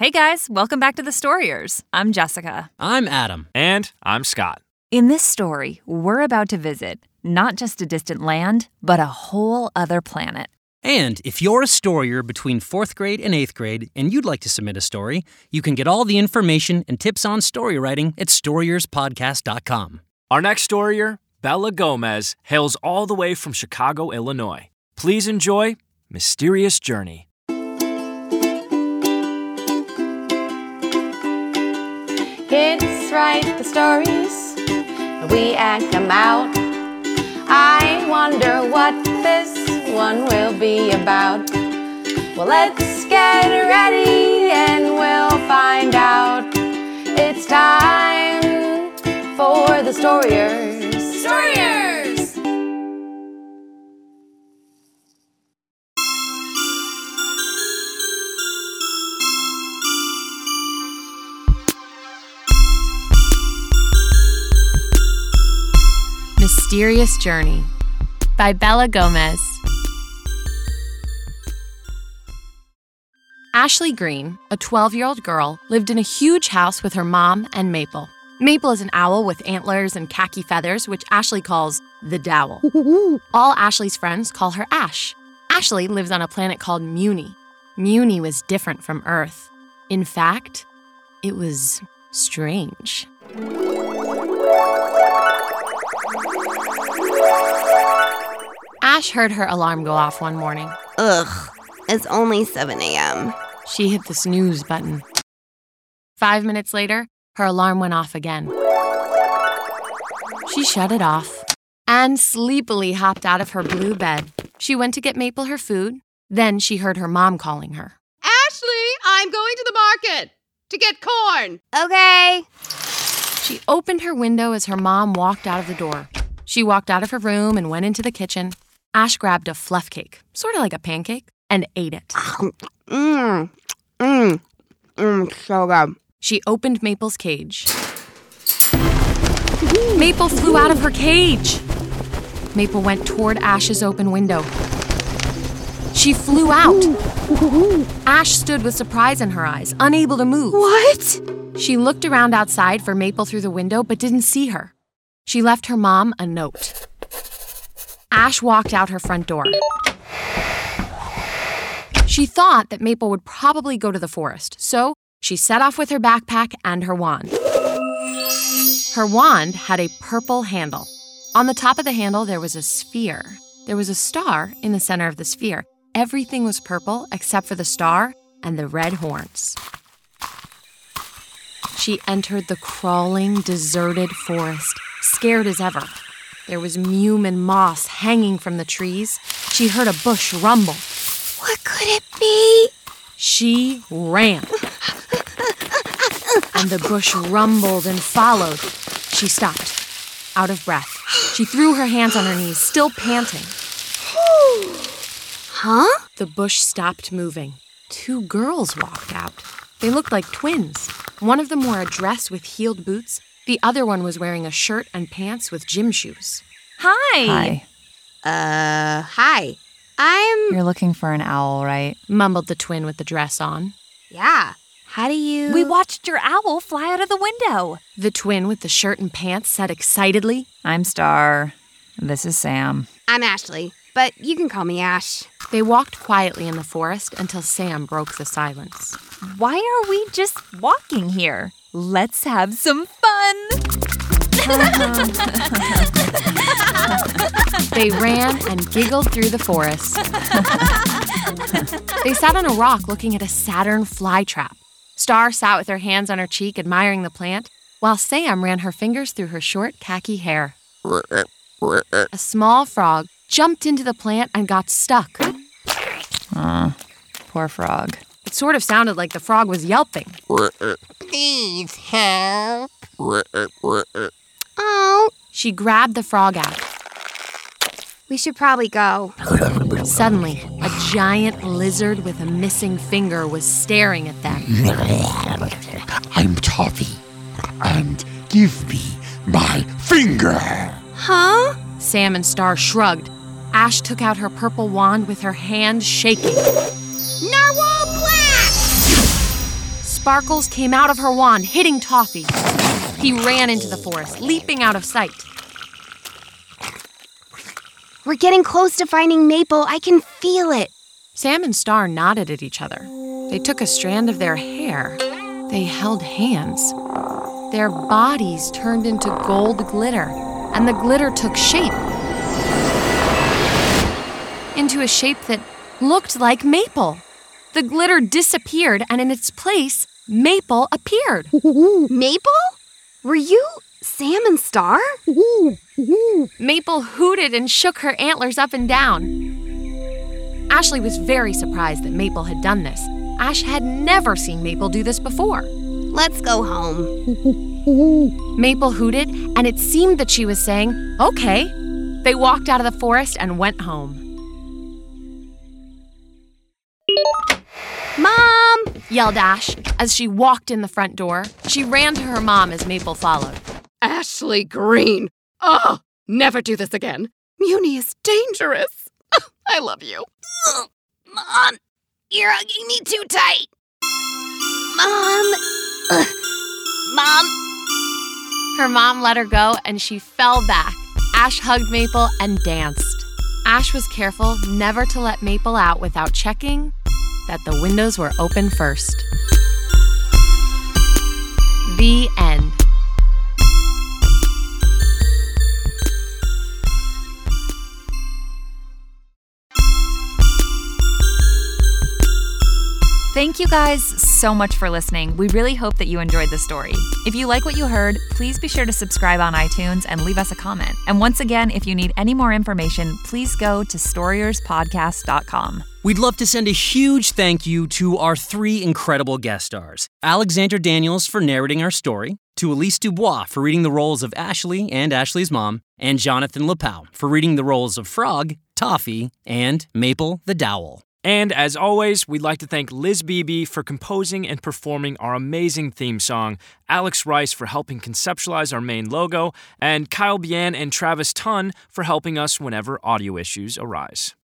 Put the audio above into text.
Hey guys, welcome back to the Storiers. I'm Jessica. I'm Adam. And I'm Scott. In this story, we're about to visit not just a distant land, but a whole other planet. And if you're a storier between fourth grade and eighth grade and you'd like to submit a story, you can get all the information and tips on story writing at storierspodcast.com. Our next storier, Bella Gomez, hails all the way from Chicago, Illinois. Please enjoy Mysterious Journey. Kids write the stories, we act them out. I wonder what this one will be about. Well, let's get ready and we'll find out. It's time for the Storiers. Storiers! Mysterious Journey by Bella Gomez. Ashley Green, a 12 year old girl, lived in a huge house with her mom and Maple. Maple is an owl with antlers and khaki feathers, which Ashley calls the dowel. All Ashley's friends call her Ash. Ashley lives on a planet called Muni. Muni was different from Earth. In fact, it was strange. Ash heard her alarm go off one morning. Ugh, it's only 7 a.m. She hit the snooze button. Five minutes later, her alarm went off again. She shut it off and sleepily hopped out of her blue bed. She went to get Maple her food. Then she heard her mom calling her. Ashley, I'm going to the market to get corn. Okay. She opened her window as her mom walked out of the door. She walked out of her room and went into the kitchen. Ash grabbed a fluff cake, sort of like a pancake, and ate it. Mmm. Mmm. Mmm, so good. She opened Maple's cage. Maple flew out of her cage. Maple went toward Ash's open window. She flew out. Ash stood with surprise in her eyes, unable to move. What? She looked around outside for Maple through the window, but didn't see her. She left her mom a note. Ash walked out her front door. She thought that Maple would probably go to the forest, so she set off with her backpack and her wand. Her wand had a purple handle. On the top of the handle, there was a sphere. There was a star in the center of the sphere. Everything was purple except for the star and the red horns. She entered the crawling, deserted forest, scared as ever. There was mume and moss hanging from the trees. She heard a bush rumble. What could it be? She ran. and the bush rumbled and followed. She stopped, out of breath. She threw her hands on her knees, still panting. Huh? The bush stopped moving. Two girls walked out. They looked like twins. One of them wore a dress with heeled boots. The other one was wearing a shirt and pants with gym shoes. Hi. Hi, Uh, hi. I'm. You're looking for an owl, right? mumbled the twin with the dress on. Yeah. How do you. We watched your owl fly out of the window. The twin with the shirt and pants said excitedly. I'm Star. This is Sam. I'm Ashley, but you can call me Ash. They walked quietly in the forest until Sam broke the silence. Why are we just walking here? Let's have some fun. They ran and giggled through the forest. they sat on a rock looking at a Saturn flytrap. Star sat with her hands on her cheek, admiring the plant, while Sam ran her fingers through her short khaki hair. A small frog jumped into the plant and got stuck. Poor frog. It sort of sounded like the frog was yelping. Please help. Oh, She grabbed the frog out. we should probably go. Suddenly, a giant lizard with a missing finger was staring at them. I'm Toffee, and give me my finger. Huh? Sam and Star shrugged. Ash took out her purple wand with her hand shaking. Sparkles came out of her wand, hitting Toffee. He ran into the forest, leaping out of sight. We're getting close to finding Maple. I can feel it. Sam and Star nodded at each other. They took a strand of their hair. They held hands. Their bodies turned into gold glitter, and the glitter took shape into a shape that looked like maple. The glitter disappeared, and in its place, Maple appeared. Maple? Were you Sam and Star? Maple hooted and shook her antlers up and down. Ashley was very surprised that Maple had done this. Ash had never seen Maple do this before. Let's go home. Maple hooted, and it seemed that she was saying, Okay. They walked out of the forest and went home. Yelled Ash as she walked in the front door. She ran to her mom as Maple followed. Ashley Green. Oh, never do this again. Muni is dangerous. I love you. Mom, you're hugging me too tight. Mom. Ugh. Mom. Her mom let her go and she fell back. Ash hugged Maple and danced. Ash was careful never to let Maple out without checking that the windows were open first. The end. Thank you guys so much for listening. We really hope that you enjoyed the story. If you like what you heard, please be sure to subscribe on iTunes and leave us a comment. And once again, if you need any more information, please go to storierspodcast.com. We'd love to send a huge thank you to our three incredible guest stars Alexander Daniels for narrating our story, to Elise Dubois for reading the roles of Ashley and Ashley's mom, and Jonathan Lapau for reading the roles of Frog, Toffee, and Maple the Dowel. And as always, we'd like to thank Liz Beebe for composing and performing our amazing theme song, Alex Rice for helping conceptualize our main logo, and Kyle Bian and Travis Tunn for helping us whenever audio issues arise.